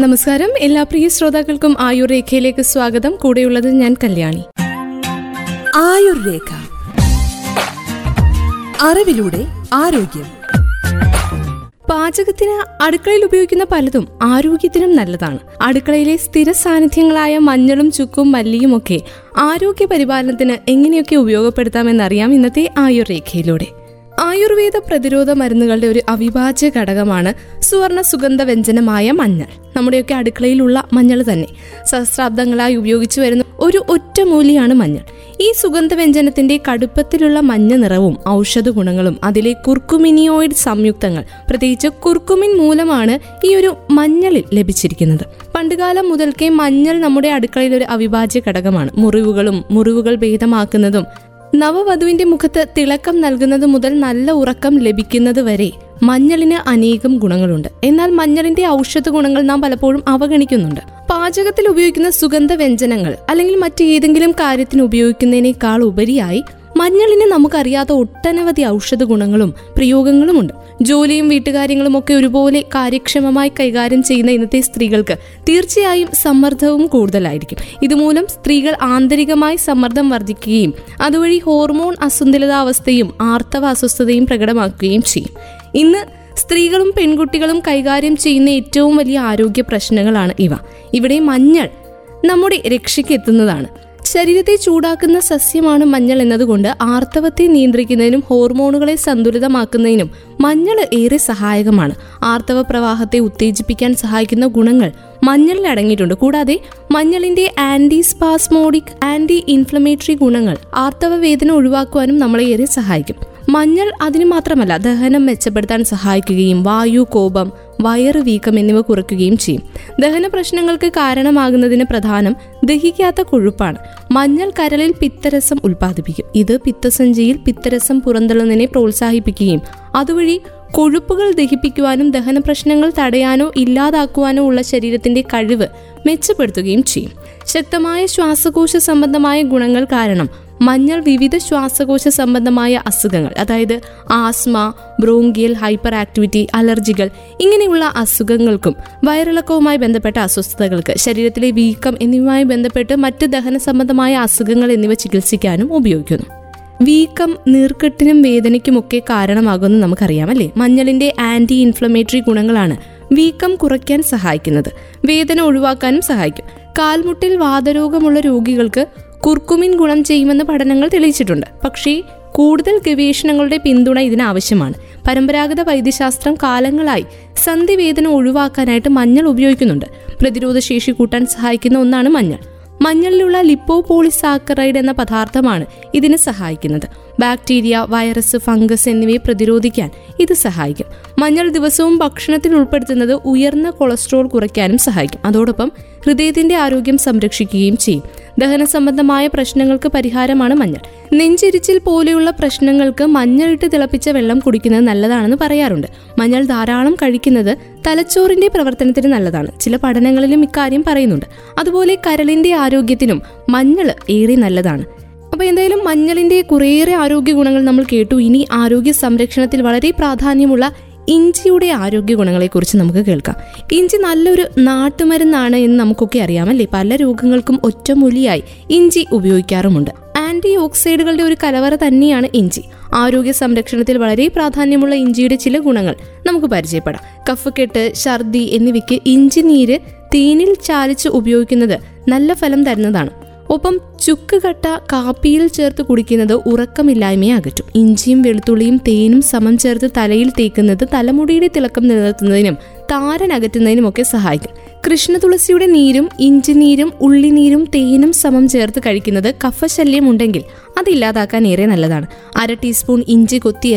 നമസ്കാരം. എല്ലാ പ്രിയ ശ്രോതാക്കൾക്കും ആയുർ രേഖയിലേക്ക് സ്വാഗതം. കൂടെയുള്ളത് ഞാൻ കല്യാണി. ആയുർ രേഖ അറിവിലൂടെ ആരോഗ്യം. പാചകത്തിന് അടുക്കളയിൽ ഉപയോഗിക്കുന്ന പലതും ആരോഗ്യത്തിനും നല്ലതാണ്. അടുക്കളയിലെ സ്ഥിര സാന്നിധ്യങ്ങളായ മഞ്ഞളും ചുക്കും മല്ലിയും ഒക്കെ ആരോഗ്യ പരിപാലനത്തിന് എങ്ങനെയൊക്കെ ഉപയോഗപ്പെടുത്താമെന്നറിയാം ഇന്നത്തെ ആയുർ രേഖയിലൂടെ ആയുർവേദ പ്രതിരോധ മരുന്നുകളുടെ ഒരു അവിഭാജ്യ ഘടകമാണ് സുവർണ സുഗന്ധ വ്യഞ്ജനമായ മഞ്ഞൾ. നമ്മുടെയൊക്കെ അടുക്കളയിലുള്ള മഞ്ഞൾ തന്നെ. സഹസ്രാബ്ദങ്ങളായി ഉപയോഗിച്ചു വരുന്ന ഒരു ഒറ്റമൂലിയാണ് മഞ്ഞൾ. ഈ സുഗന്ധ വ്യഞ്ജനത്തിന്റെ കടുപ്പത്തിലുള്ള മഞ്ഞ നിറവും ഔഷധ ഗുണങ്ങളും അതിലെ കുർക്കുമിനിയോയിഡ് സംയുക്തങ്ങൾ പ്രത്യേകിച്ച് കുർക്കുമിൻ മൂലമാണ് ഈ ഒരു മഞ്ഞളിൽ ലഭിച്ചിരിക്കുന്നത്. പണ്ടുകാലം മുതൽക്കേ മഞ്ഞൾ നമ്മുടെ അടുക്കളയിൽ ഒരു അവിഭാജ്യ ഘടകമാണ്. മുറിവുകളും മുറിവുകൾ ഭേദമാക്കുന്നതും നവവധുവിന്റെ മുഖത്ത് തിളക്കം നൽകുന്നത് മുതൽ നല്ല ഉറക്കം ലഭിക്കുന്നത് വരെ മഞ്ഞളിന് അനേകം ഗുണങ്ങളുണ്ട്. എന്നാൽ മഞ്ഞളിന്റെ ഔഷധ ഗുണങ്ങൾ നാം പലപ്പോഴും അവഗണിക്കുന്നുണ്ട്. പാചകത്തിൽ ഉപയോഗിക്കുന്ന സുഗന്ധ വ്യഞ്ജനങ്ങൾ അല്ലെങ്കിൽ മറ്റേതെങ്കിലും കാര്യത്തിന് ഉപയോഗിക്കുന്നതിനേക്കാൾ ഉപരിയായി മഞ്ഞളിന് നമുക്കറിയാത്ത ഒട്ടനവധി ഔഷധ ഗുണങ്ങളും പ്രയോഗങ്ങളുമുണ്ട്. ജോലിയും വീട്ടുകാര്യങ്ങളും ഒക്കെ ഒരുപോലെ കാര്യക്ഷമമായി കൈകാര്യം ചെയ്യുന്ന ഇന്നത്തെ സ്ത്രീകൾക്ക് തീർച്ചയായും സമ്മർദ്ദവും കൂടുതലായിരിക്കും. ഇതുമൂലം സ്ത്രീകൾ ആന്തരികമായി സമ്മർദ്ദം വർദ്ധിക്കുകയും അതുവഴി ഹോർമോൺ അസന്തുലിതാവസ്ഥയും ആർത്തവ അസ്വസ്ഥതയും പ്രകടമാക്കുകയും ചെയ്യും. ഇന്ന് സ്ത്രീകളും പെൺകുട്ടികളും കൈകാര്യം ചെയ്യുന്ന ഏറ്റവും വലിയ ആരോഗ്യ പ്രശ്നങ്ങളാണ് ഇവ. ഇവിടെ മഞ്ഞൾ നമ്മുടെ രക്ഷയ്ക്ക് എത്തുന്നതാണ്. ശരീരത്തെ ചൂടാക്കുന്ന സസ്യമാണ് മഞ്ഞൾ എന്നതുകൊണ്ട് ആർത്തവത്തെ നിയന്ത്രിക്കുന്നതിനും ഹോർമോണുകളെ സന്തുലിതമാക്കുന്നതിനും മഞ്ഞൾ ഏറെ സഹായകമാണ്. ആർത്തവ പ്രവാഹത്തെ ഉത്തേജിപ്പിക്കാൻ സഹായിക്കുന്ന ഗുണങ്ങൾ മഞ്ഞളിൽ അടങ്ങിയിട്ടുണ്ട്. കൂടാതെ മഞ്ഞളിന്റെ ആന്റി സ്പാസ്മോഡിക് ആന്റി ഇൻഫ്ലമേറ്ററി ഗുണങ്ങൾ ആർത്തവ വേദന ഒഴിവാക്കുവാനും നമ്മളെ ഏറെ സഹായിക്കും. മഞ്ഞൾ അതിന് മാത്രമല്ല ദഹനം മെച്ചപ്പെടുത്താൻ സഹായിക്കുകയും വായു കോപം വയറ് വീക്കം എന്നിവ കുറയ്ക്കുകയും ചെയ്യും. ദഹന പ്രശ്നങ്ങൾക്ക് കാരണമാകുന്നതിന് പ്രധാനം ദഹിക്കാത്ത കൊഴുപ്പാണ്. മഞ്ഞൾ കരളിൽ പിത്തരസം ഉൽപ്പാദിപ്പിക്കും. ഇത് പിത്തസഞ്ചിയിൽ പിത്തരസം പുറന്തള്ളുന്നതിനെ പ്രോത്സാഹിപ്പിക്കുകയും അതുവഴി കൊഴുപ്പുകൾ ദഹിപ്പിക്കുവാനും ദഹന പ്രശ്നങ്ങൾ തടയാനോ ഇല്ലാതാക്കുവാനോ ഉള്ള ശരീരത്തിന്റെ കഴിവ് മെച്ചപ്പെടുത്തുകയും ചെയ്യും. ശക്തമായ ശ്വാസകോശ സംബന്ധമായ ഗുണങ്ങൾ കാരണം മഞ്ഞൾ വിവിധ ശ്വാസകോശ സംബന്ധമായ അസുഖങ്ങൾ അതായത് ആസ്മ ബ്രോങ്കിയൽ ഹൈപ്പർ ആക്ടിവിറ്റി അലർജികൾ ഇങ്ങനെയുള്ള അസുഖങ്ങൾക്കും വയറിളക്കവുമായി ബന്ധപ്പെട്ട അസ്വസ്ഥതകൾക്ക് ശരീരത്തിലെ വീക്കം എന്നിവയുമായി ബന്ധപ്പെട്ട് മറ്റ് ദഹന സംബന്ധമായ അസുഖങ്ങൾ എന്നിവ ചികിത്സിക്കാനും ഉപയോഗിക്കുന്നു. വീക്കം നീർക്കെട്ടിനും വേദനയ്ക്കുമൊക്കെ കാരണമാകുമെന്ന് നമുക്കറിയാം അല്ലേ? മഞ്ഞളിന്റെ ആന്റി ഇൻഫ്ലമേറ്ററി ഗുണങ്ങളാണ് വീക്കം കുറയ്ക്കാൻ സഹായിക്കുന്നത്. വേദന ഒഴിവാക്കാനും സഹായിക്കും. കാൽമുട്ടിൽ വാതരോഗമുള്ള രോഗികൾക്ക് കുർക്കുമിൻ ഗുണം ചെയ്യുമെന്ന് പഠനങ്ങൾ തെളിയിച്ചിട്ടുണ്ട്. പക്ഷേ കൂടുതൽ ഗവേഷണങ്ങളുടെ പിന്തുണ ഇതിനാവശ്യമാണ്. പരമ്പരാഗത വൈദ്യശാസ്ത്രം കാലങ്ങളായി സന്ധിവേദന ഒഴിവാക്കാനായിട്ട് മഞ്ഞൾ ഉപയോഗിക്കുന്നുണ്ട്. പ്രതിരോധ ശേഷി കൂട്ടാൻ സഹായിക്കുന്ന ഒന്നാണ് മഞ്ഞൾ. മഞ്ഞളിലുള്ള ലിപ്പോപോളിസാക്കറൈഡ് എന്ന പദാർത്ഥമാണ് ഇതിന് സഹായിക്കുന്നത്. ബാക്ടീരിയ വൈറസ് ഫംഗസ് എന്നിവയെ പ്രതിരോധിക്കാൻ ഇത് സഹായിക്കും. മഞ്ഞൾ ദിവസവും ഭക്ഷണത്തിൽ ഉൾപ്പെടുത്തുന്നത് ഉയർന്ന കൊളസ്ട്രോൾ കുറയ്ക്കാനും സഹായിക്കും. അതോടൊപ്പം ഹൃദയത്തിന്റെ ആരോഗ്യം സംരക്ഷിക്കുകയും ചെയ്യും. ദഹന സംബന്ധമായ പ്രശ്നങ്ങൾക്ക് പരിഹാരമാണ് മഞ്ഞൾ. നെഞ്ചിരിച്ചിൽ പോലെയുള്ള പ്രശ്നങ്ങൾക്ക് മഞ്ഞൾ ഇട്ട് തിളപ്പിച്ച വെള്ളം കുടിക്കുന്നത് നല്ലതാണെന്ന് പറയാറുണ്ട്. മഞ്ഞൾ ധാരാളം കഴിക്കുന്നത് തലച്ചോറിന്റെ പ്രവർത്തനത്തിന് നല്ലതാണ്. ചില പഠനങ്ങളിലും ഇക്കാര്യം പറയുന്നുണ്ട്. അതുപോലെ കരളിന്റെ ആരോഗ്യത്തിനും മഞ്ഞൾ ഏറെ നല്ലതാണ്. അപ്പോൾ എന്തായാലും മഞ്ഞളിന്റെ കുറേയേറെ ആരോഗ്യ ഗുണങ്ങൾ നമ്മൾ കേട്ടു. ഇനി ആരോഗ്യ സംരക്ഷണത്തിൽ വളരെ പ്രാധാന്യമുള്ള ഇഞ്ചിയുടെ ആരോഗ്യ ഗുണങ്ങളെക്കുറിച്ച് നമുക്ക് കേൾക്കാം. ഇഞ്ചി നല്ലൊരു നാട്ടുമരുന്നാണ് എന്ന് നമുക്കൊക്കെ അറിയാമല്ലേ? പല രോഗങ്ങൾക്കും ഒറ്റമൂലിയായി ഇഞ്ചി ഉപയോഗിക്കാറുമുണ്ട്. ആന്റി ഓക്സൈഡുകളുടെ ഒരു കലവറ തന്നെയാണ് ഇഞ്ചി. ആരോഗ്യ സംരക്ഷണത്തിൽ വളരെ പ്രാധാന്യമുള്ള ഇഞ്ചിയുടെ ചില ഗുണങ്ങൾ നമുക്ക് പരിചയപ്പെടാം. കഫക്കെട്ട് ഛർദി എന്നിവയ്ക്ക് ഇഞ്ചി നീര് തേനിൽ ചാലിച്ച് ഉപയോഗിക്കുന്നത് നല്ല ഫലം തരുന്നതാണ്. ഒപ്പം ചുക്ക് കട്ട കാപ്പിയിൽ ചേർത്ത് കുടിക്കുന്നത് ഉറക്കമില്ലായ്മയെ അകറ്റും ഇഞ്ചിയും വെളുത്തുള്ളിയും തേനും സമം ചേർത്ത് തലയിൽ തേക്കുന്നത് തലമുടിയുടെ തിളക്കം നിലനിർത്തുന്നതിനും താരൻ അകറ്റുന്നതിനും ഒക്കെ സഹായിക്കും. കൃഷ്ണ തുളസിയുടെ നീരും ഇഞ്ചിനീരും ഉള്ളിനീരും തേനും സമം ചേർത്ത് കഴിക്കുന്നത് കഫശല്യം ഉണ്ടെങ്കിൽ അത് ഇല്ലാതാക്കാൻ ഏറെ നല്ലതാണ്. അര ടീസ്പൂൺ ഇഞ്ചി കൊത്തി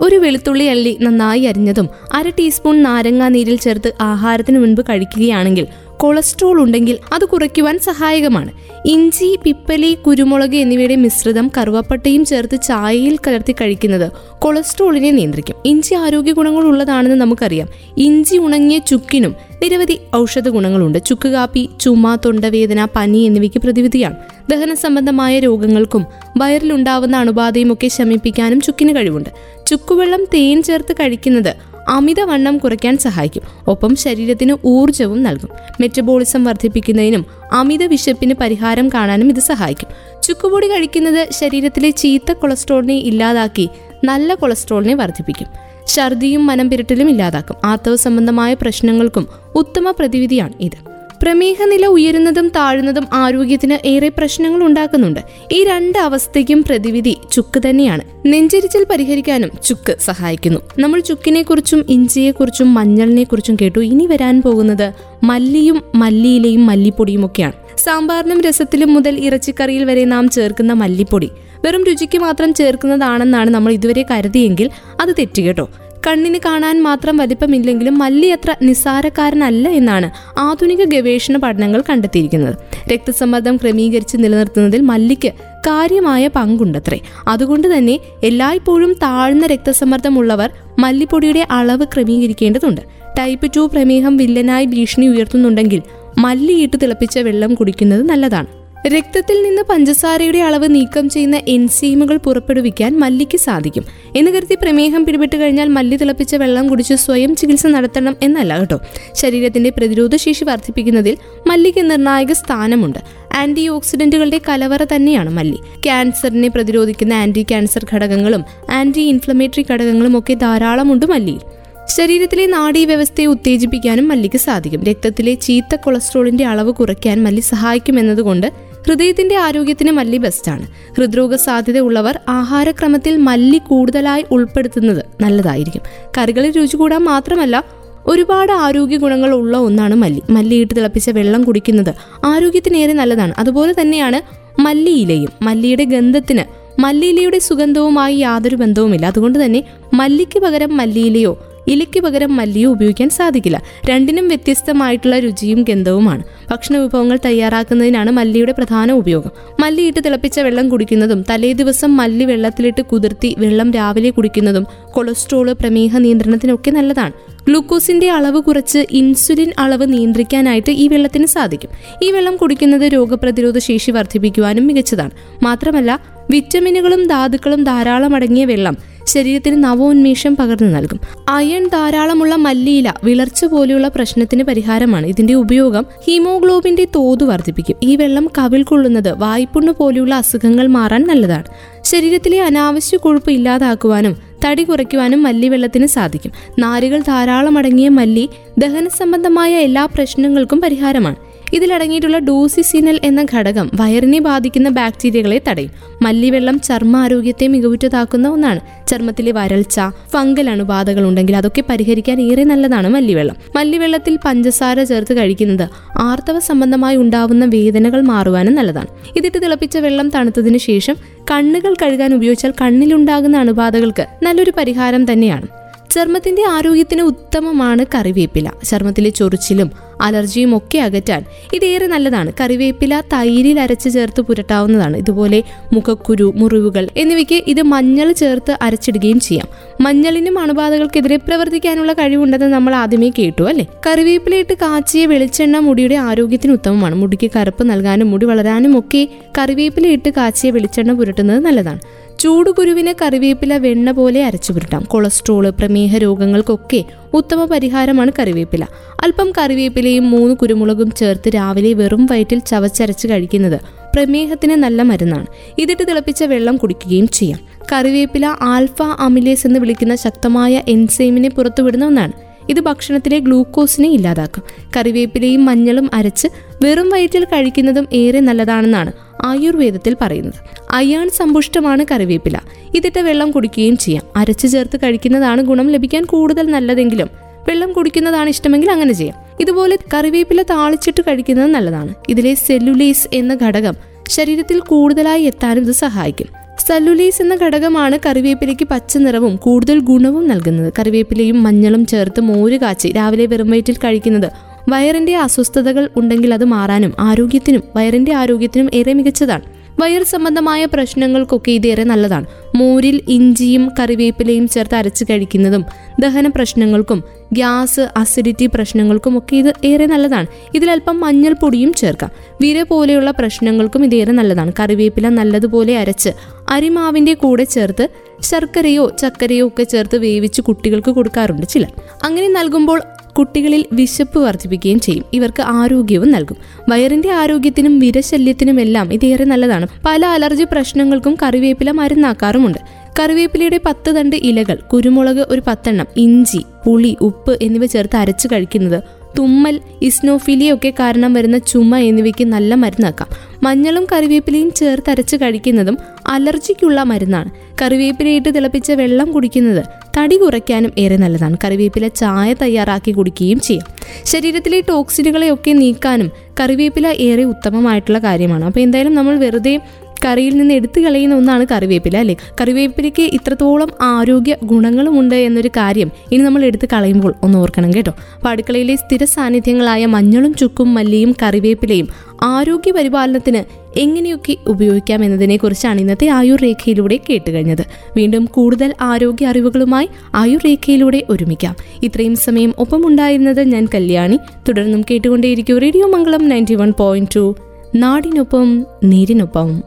ഒരു വെളുത്തുള്ളി അല്ലി നന്നായി അരിഞ്ഞതും അര ടീസ്പൂൺ നാരങ്ങാ നീരിൽ ചേർത്ത് ആഹാരത്തിന് മുൻപ് കഴിക്കുകയാണെങ്കിൽ കൊളസ്ട്രോൾ ഉണ്ടെങ്കിൽ അത് കുറയ്ക്കുവാൻ സഹായകമാണ്. ഇഞ്ചി പിപ്പലി കുരുമുളക് എന്നിവയുടെ മിശ്രിതം കറുവപ്പട്ടയും ചേർത്ത് ചായയിൽ കലർത്തി കഴിക്കുന്നത് കൊളസ്ട്രോളിനെ നിയന്ത്രിക്കും. ഇഞ്ചി ആരോഗ്യ ഗുണങ്ങൾ ഉള്ളതാണെന്ന് നമുക്കറിയാം. ഇഞ്ചി ഉണങ്ങിയ ചുക്കിനും നിരവധി ഔഷധ ഗുണങ്ങളുണ്ട്. ചുക്ക് കാപ്പി ചുമ തൊണ്ടവേദന പനി എന്നിവയ്ക്ക് പ്രതിവിധിയാണ്. ദഹന സംബന്ധമായ രോഗങ്ങൾക്കും വയറിലുണ്ടാവുന്ന അണുബാധയും ഒക്കെ ശമിപ്പിക്കാനും ചുക്കിന് കഴിവുണ്ട്. ചുക്കുവെള്ളം തേൻ ചേർത്ത് കഴിക്കുന്നത് അമിതവണ്ണം കുറയ്ക്കാൻ സഹായിക്കും. ഒപ്പം ശരീരത്തിന് ഊർജവും നൽകും. മെറ്റബോളിസം വർദ്ധിപ്പിക്കുന്നതിനും അമിത വിശപ്പിന് പരിഹാരം കാണാനും ഇത് സഹായിക്കും. ചുക്കുപൊടി കഴിക്കുന്നത് ശരീരത്തിലെ ചീത്ത കൊളസ്ട്രോളിനെ ഇല്ലാതാക്കി നല്ല കൊളസ്ട്രോളിനെ വർദ്ധിപ്പിക്കും. ഛർദിയും മനം പിരട്ടലും ഇല്ലാതാക്കും. ആർത്തവ സംബന്ധമായ പ്രശ്നങ്ങൾക്കും ഉത്തമ പ്രതിവിധിയാണ് ഇത്. പ്രമേഹ നില ഉയരുന്നതും താഴുന്നതും ആരോഗ്യത്തിന് ഏറെ പ്രശ്നങ്ങൾ ഉണ്ടാക്കുന്നുണ്ട്. ഈ രണ്ട് അവസ്ഥയ്ക്കും പ്രതിവിധി ചുക്ക് തന്നെയാണ്. നെഞ്ചരിച്ചൽ പരിഹരിക്കാനും ചുക്ക് സഹായിക്കുന്നു. നമ്മൾ ചുക്കിനെ കുറിച്ചും ഇഞ്ചിയെക്കുറിച്ചും മഞ്ഞളിനെ കുറിച്ചും കേട്ടു. ഇനി വരാൻ പോകുന്നത് മല്ലിയും മല്ലിയിലയും മല്ലിപ്പൊടിയും ഒക്കെയാണ്. സാമ്പാറിനും രസത്തിലും മുതൽ ഇറച്ചിക്കറിയിൽ വരെ നാം ചേർക്കുന്ന മല്ലിപ്പൊടി വെറും രുചിക്ക് മാത്രം ചേർക്കുന്നതാണെന്നാണ് നമ്മൾ ഇതുവരെ കരുതിയെങ്കിൽ അത് തെറ്റുകേട്ടോ കണ്ണിന് കാണാൻ മാത്രം വലിപ്പമില്ലെങ്കിലും മല്ലി അത്ര നിസ്സാരക്കാരനല്ല എന്നാണ് ആധുനിക ഗവേഷണ പഠനങ്ങൾ കണ്ടെത്തിയിരിക്കുന്നത്. രക്തസമ്മർദ്ദം ക്രമീകരിച്ച് നിലനിർത്തുന്നതിൽ മല്ലിക്ക് കാര്യമായ പങ്കുണ്ടത്രേ. അതുകൊണ്ട് തന്നെ എല്ലായ്പ്പോഴും താഴ്ന്ന രക്തസമ്മർദ്ദമുള്ളവർ മല്ലിപ്പൊടിയുടെ അളവ് ക്രമീകരിക്കേണ്ടതുണ്ട്. ടൈപ്പ് ടു പ്രമേഹം വില്ലനായി ഭീഷണി ഉയർത്തുന്നുണ്ടെങ്കിൽ മല്ലിയിട്ട് തിളപ്പിച്ച വെള്ളം കുടിക്കുന്നത് നല്ലതാണ്. രക്തത്തിൽ നിന്ന് പഞ്ചസാരയുടെ അളവ് നീക്കം ചെയ്യുന്ന എൻസീമുകൾ പുറപ്പെടുവിക്കാൻ മല്ലിക്ക് സാധിക്കും. എന്ന് കരുതി പ്രമേഹം പിടിപെട്ട് കഴിഞ്ഞാൽ മല്ലി തിളപ്പിച്ച വെള്ളം കുടിച്ച് സ്വയം ചികിത്സ നടത്തണം എന്നല്ല കേട്ടോ. ശരീരത്തിന്റെ പ്രതിരോധ ശേഷി വർദ്ധിപ്പിക്കുന്നതിൽ മല്ലിക്ക് നിർണായക സ്ഥാനമുണ്ട്. ആന്റി ഓക്സിഡന്റുകളുടെ കലവറ തന്നെയാണ് മല്ലി. ക്യാൻസറിനെ പ്രതിരോധിക്കുന്ന ആന്റി ക്യാൻസർ ഘടകങ്ങളും ആന്റി ഇൻഫ്ലമേറ്ററി ഘടകങ്ങളും ഒക്കെ ധാരാളമുണ്ട് മല്ലിയിൽ. ശരീരത്തിലെ നാഡീ വ്യവസ്ഥയെ ഉത്തേജിപ്പിക്കാനും മല്ലിക്ക് സാധിക്കും. രക്തത്തിലെ ചീത്ത കൊളസ്ട്രോളിന്റെ അളവ് കുറയ്ക്കാൻ മല്ലി സഹായിക്കുമെന്നതുകൊണ്ട് ഹൃദയത്തിന്റെ ആരോഗ്യത്തിന് മല്ലി ബെസ്റ്റാണ്. ഹൃദ്രോഗ സാധ്യത ഉള്ളവർ ആഹാരക്രമത്തിൽ മല്ലി കൂടുതലായി ഉൾപ്പെടുത്തുന്നത് നല്ലതായിരിക്കും. കറികളിൽ രുചി കൂടാൻ മാത്രമല്ല ഒരുപാട് ആരോഗ്യ ഗുണങ്ങൾ ഉള്ള ഒന്നാണ് മല്ലി. മല്ലിയിട്ട് തിളപ്പിച്ച വെള്ളം കുടിക്കുന്നത് ആരോഗ്യത്തിനേറെ നല്ലതാണ്. അതുപോലെ തന്നെയാണ് മല്ലിയിലയും. മല്ലിയുടെ ഗന്ധത്തിന് മല്ലിയിലയുടെ സുഗന്ധവുമായി യാതൊരു ബന്ധവുമില്ല. അതുകൊണ്ട് തന്നെ മല്ലിക്ക് പകരം മല്ലിയിലയോ ഇലയ്ക്ക് പകരം മല്ലിയോ ഉപയോഗിക്കാൻ സാധിക്കില്ല. രണ്ടിനും വ്യത്യസ്തമായിട്ടുള്ള രുചിയും ഗന്ധവുമാണ്. ഭക്ഷണ വിഭവങ്ങൾ തയ്യാറാക്കുന്നതിനാണ് മല്ലിയുടെ പ്രധാന ഉപയോഗം. മല്ലിയിട്ട് തിളപ്പിച്ച വെള്ളം കുടിക്കുന്നതും തലേ ദിവസം മല്ലി വെള്ളത്തിലിട്ട് കുതിർത്തി വെള്ളം രാവിലെ കുടിക്കുന്നതും കൊളസ്ട്രോൾ പ്രമേഹ നിയന്ത്രണത്തിനൊക്കെ നല്ലതാണ്. ഗ്ലൂക്കോസിന്റെ അളവ് കുറച്ച് ഇൻസുലിൻ അളവ് നിയന്ത്രിക്കാനായിട്ട് ഈ വെള്ളത്തിന് സാധിക്കും. ഈ വെള്ളം കുടിക്കുന്നത് രോഗപ്രതിരോധ ശേഷി വർദ്ധിപ്പിക്കുവാനും മികച്ചതാണ്. മാത്രമല്ല വിറ്റമിനുകളും ധാതുക്കളും ധാരാളം അടങ്ങിയ വെള്ളം. ശരീരത്തിന് നവോന്മേഷം പകർന്നു നൽകും. അയൺ ധാരാളമുള്ള മല്ലിയില വിളർച്ച പോലെയുള്ള പ്രശ്നത്തിന് പരിഹാരമാണ്. ഇതിന്റെ ഉപയോഗം ഹീമോഗ്ലോബിന്റെ തോത് വർദ്ധിപ്പിക്കും. ഈ വെള്ളം കവിൽ കൊള്ളുന്നത് വായ്പുണ്ണ് പോലെയുള്ള അസുഖങ്ങൾ മാറാൻ നല്ലതാണ്. ശരീരത്തിലെ അനാവശ്യ കൊഴുപ്പ് ഇല്ലാതാക്കുവാനും തടി കുറയ്ക്കുവാനും മല്ലി വെള്ളത്തിന് സാധിക്കും. നാരുകൾ ധാരാളം അടങ്ങിയ മല്ലി ദഹന സംബന്ധമായ എല്ലാ പ്രശ്നങ്ങൾക്കും പരിഹാരമാണ്. ഇതിലടങ്ങിയിട്ടുള്ള ഡോസിസിനൽ എന്ന ഘടകം വയറിനെ ബാധിക്കുന്ന ബാക്ടീരിയകളെ തടയും. മല്ലിവെള്ളം ചർമ്മ ആരോഗ്യത്തെ മികവുറ്റതാക്കുന്ന ഒന്നാണ്. ചർമ്മത്തിലെ വരൾച്ച ഫംഗൽ അണുബാധകൾ ഉണ്ടെങ്കിൽ അതൊക്കെ പരിഹരിക്കാൻ ഏറെ നല്ലതാണ് മല്ലിവെള്ളം. മല്ലിവെള്ളത്തിൽ പഞ്ചസാര ചേർത്ത് കഴിക്കുന്നത് ആർത്തവ സംബന്ധമായി ഉണ്ടാവുന്ന വേദനകൾ മാറുവാനും നല്ലതാണ്. ഇതിട്ട് തിളപ്പിച്ച വെള്ളം തണുത്തതിന് ശേഷം കണ്ണുകൾ കഴുകാൻ ഉപയോഗിച്ചാൽ കണ്ണിലുണ്ടാകുന്ന അണുബാധകൾക്ക് നല്ലൊരു പരിഹാരം തന്നെയാണ്. ചർമ്മത്തിന്റെ ആരോഗ്യത്തിന് ഉത്തമമാണ് കറിവേപ്പില. ചർമ്മത്തിലെ ചൊറിച്ചിലും അലർജിയും ഒക്കെ അകറ്റാൻ ഇതേറെ നല്ലതാണ്. കറിവേപ്പില തൈരിൽ അരച്ച് ചേർത്ത് പുരട്ടാവുന്നതാണ്. ഇതുപോലെ മുഖക്കുരു മുറിവുകൾ എന്നിവയ്ക്ക് ഇത് മഞ്ഞൾ ചേർത്ത് അരച്ചിടുകയും ചെയ്യാം. മഞ്ഞളിനും അണുബാധകൾക്കെതിരെ പ്രവർത്തിക്കാനുള്ള കഴിവുണ്ടെന്ന് നമ്മൾ ആദ്യമേ കേട്ടു അല്ലേ? കറിവേപ്പിലയിട്ട് കാച്ചിയ വെളിച്ചെണ്ണ മുടിയുടെ ആരോഗ്യത്തിന് ഉത്തമമാണ്. മുടിക്ക് കറുപ്പ് നൽകാനും മുടി വളരാനും ഒക്കെ കറിവേപ്പിലയിട്ട് കാച്ചിയ വെളിച്ചെണ്ണ പുരട്ടുന്നത് നല്ലതാണ്. ചൂടുകുരുവിന് കറിവേപ്പില വെണ്ണ പോലെ അരച്ചു പുരട്ടാം. കൊളസ്ട്രോൾ പ്രമേഹ രോഗങ്ങൾക്കൊക്കെ ഉത്തമ പരിഹാരമാണ് കറിവേപ്പില. അല്പം കറിവേപ്പിലയും മൂന്ന് കുരുമുളകും ചേർത്ത് രാവിലെ വെറും വയറ്റിൽ ചവച്ചരച്ച് കഴിക്കുന്നത് പ്രമേഹത്തിന് നല്ല മരുന്നാണ്. ഇതിട്ട് തിളപ്പിച്ച വെള്ളം കുടിക്കുകയും ചെയ്യാം. കറിവേപ്പില ആൽഫ അമിലേസ് എന്ന് വിളിക്കുന്ന ശക്തമായ എൻസൈമിനെ പുറത്തുവിടുന്ന ഒന്നാണ്. ഇത് ഭക്ഷണത്തിലെ ഗ്ലൂക്കോസിനെ ഇല്ലാതാക്കും. കറിവേപ്പിലയും മഞ്ഞളും അരച്ച് വെറും വയറ്റിൽ കഴിക്കുന്നതും ഏറെ നല്ലതാണെന്നാണ് ആയുർവേദത്തിൽ പറയുന്നത്. അയാൺ സമ്പുഷ്ടമാണ് കറിവേപ്പില. ഇതിട്ട വെള്ളം കുടിക്കുകയും ചെയ്യാം. അരച്ച് ചേർത്ത് കഴിക്കുന്നതാണ് ഗുണം. ലഭിക്കാൻ കൂടുതൽ നല്ലതെങ്കിലും വെള്ളം കുടിക്കുന്നതാണ് ഇഷ്ടമെങ്കിൽ അങ്ങനെ ചെയ്യാം. ഇതുപോലെ കറിവേപ്പില താളിച്ചിട്ട് കഴിക്കുന്നത് നല്ലതാണ്. ഇതിലെ സെല്ലുലേസ് എന്ന ഘടകം ശരീരത്തിൽ കൂടുതലായി എത്താനും ഇത് സഹായിക്കും. സല്ലുലീസ് എന്ന ഘടകമാണ് കറിവേപ്പിലയ്ക്ക് പച്ച നിറവും കൂടുതൽ ഗുണവും നൽകുന്നത്. കറിവേപ്പിലയും മഞ്ഞളും ചേർത്ത് മോര് കാച്ചി രാവിലെ വെറും വയറ്റിൽ കഴിക്കുന്നത്. വയറിന്റെ അസ്വസ്ഥതകൾ ഉണ്ടെങ്കിൽ അത് മാറാനും ആരോഗ്യത്തിനും വയറിന്റെ ആരോഗ്യത്തിനും ഏറെ മികച്ചതാണ്. വയർ സംബന്ധമായ പ്രശ്നങ്ങൾക്കൊക്കെ ഇതേറെ നല്ലതാണ്. മോരിൽ ഇഞ്ചിയും കറിവേപ്പിലയും ചേർത്ത് അരച്ച് കഴിക്കുന്നതും ദഹന പ്രശ്നങ്ങൾക്കും ഗ്യാസ് അസിഡിറ്റി പ്രശ്നങ്ങൾക്കും ഒക്കെ ഇത് ഏറെ നല്ലതാണ്. ഇതിലല്പം മഞ്ഞൾപ്പൊടിയും ചേർക്കാം. വിര പോലെയുള്ള പ്രശ്നങ്ങൾക്കും ഇതേറെ നല്ലതാണ്. കറിവേപ്പില നല്ലതുപോലെ അരച്ച് അരിമാവിന്റെ കൂടെ ചേർത്ത് ശർക്കരയോ ചക്കരയോ ഒക്കെ ചേർത്ത് വേവിച്ച് കുട്ടികൾക്ക് കൊടുക്കാറുണ്ട് ചിലർ. അങ്ങനെ നൽകുമ്പോൾ കുട്ടികളിൽ വിശപ്പ് വർദ്ധിപ്പിക്കുകയും ചെയ്യും. ഇവർക്ക് ആരോഗ്യവും നൽകും. വയറിന്റെ ആരോഗ്യത്തിനും വിരശല്യത്തിനുമെല്ലാം ഇതേറെ നല്ലതാണ്. പല അലർജി പ്രശ്നങ്ങൾക്കും കറിവേപ്പില മരുന്നാക്കാറുമുണ്ട്. കറിവേപ്പിലയുടെ പത്ത് തണ്ട് ഇലകൾ കുരുമുളക് ഒരു പത്തെണ്ണം ഇഞ്ചി പുളി ഉപ്പ് എന്നിവ ചേർത്ത് അരച്ചു കഴിക്കുന്നത് തുമ്മൽ ഇസ്നോഫിലിയൊക്കെ കാരണം വരുന്ന ചുമ എന്നിവയ്ക്ക് നല്ല മരുന്നാക്കാം. മഞ്ഞളും കറിവേപ്പിലയും ചേർത്ത് അരച്ച് കഴിക്കുന്നതും അലർജിക്കുള്ള മരുന്നാണ്. കറിവേപ്പിലയിട്ട് തിളപ്പിച്ച വെള്ളം കുടിക്കുന്നത് തടി കുറയ്ക്കാനും ഏറെ നല്ലതാണ്. കറിവേപ്പില ചായ തയ്യാറാക്കി കുടിക്കുകയും ചെയ്യാം. ശരീരത്തിലെ ടോക്സിനുകളെയൊക്കെ നീക്കാനും കറിവേപ്പില ഏറെ ഉത്തമമായിട്ടുള്ള കാര്യമാണ്. അപ്പോൾ എന്തായാലും നമ്മൾ വെറുതെ കറിയിൽ നിന്ന് എടുത്തു കളയുന്ന ഒന്നാണ് കറിവേപ്പില അല്ലേ? കറിവേപ്പിലയ്ക്ക് ഇത്രത്തോളം ആരോഗ്യ ഗുണങ്ങളുമുണ്ട് എന്നൊരു കാര്യം ഇനി നമ്മൾ എടുത്ത് കളയുമ്പോൾ ഒന്ന് ഓർക്കണം കേട്ടോ. അപ്പോൾ അടുക്കളയിലെ സ്ഥിര സാന്നിധ്യങ്ങളായ മഞ്ഞളും ചുക്കും മല്ലിയും കറിവേപ്പിലയും ആരോഗ്യ പരിപാലനത്തിന് എങ്ങനെയൊക്കെ ഉപയോഗിക്കാം എന്നതിനെ കുറിച്ചാണ് ഇന്നത്തെ ആയുർ രേഖയിലൂടെ കേട്ടുകഴിഞ്ഞത് വീണ്ടും കൂടുതൽ ആരോഗ്യ അറിവുകളുമായി ആയുർ രേഖയിലൂടെ ഒരുമിക്കാം. ഇത്രയും സമയം ഒപ്പമുണ്ടായിരുന്നത് ഞാൻ കല്യാണി. തുടർന്നും കേട്ടുകൊണ്ടേയിരിക്കും radio Mangalam ninety one point two. നാടിനൊപ്പം നീരിനൊപ്പം.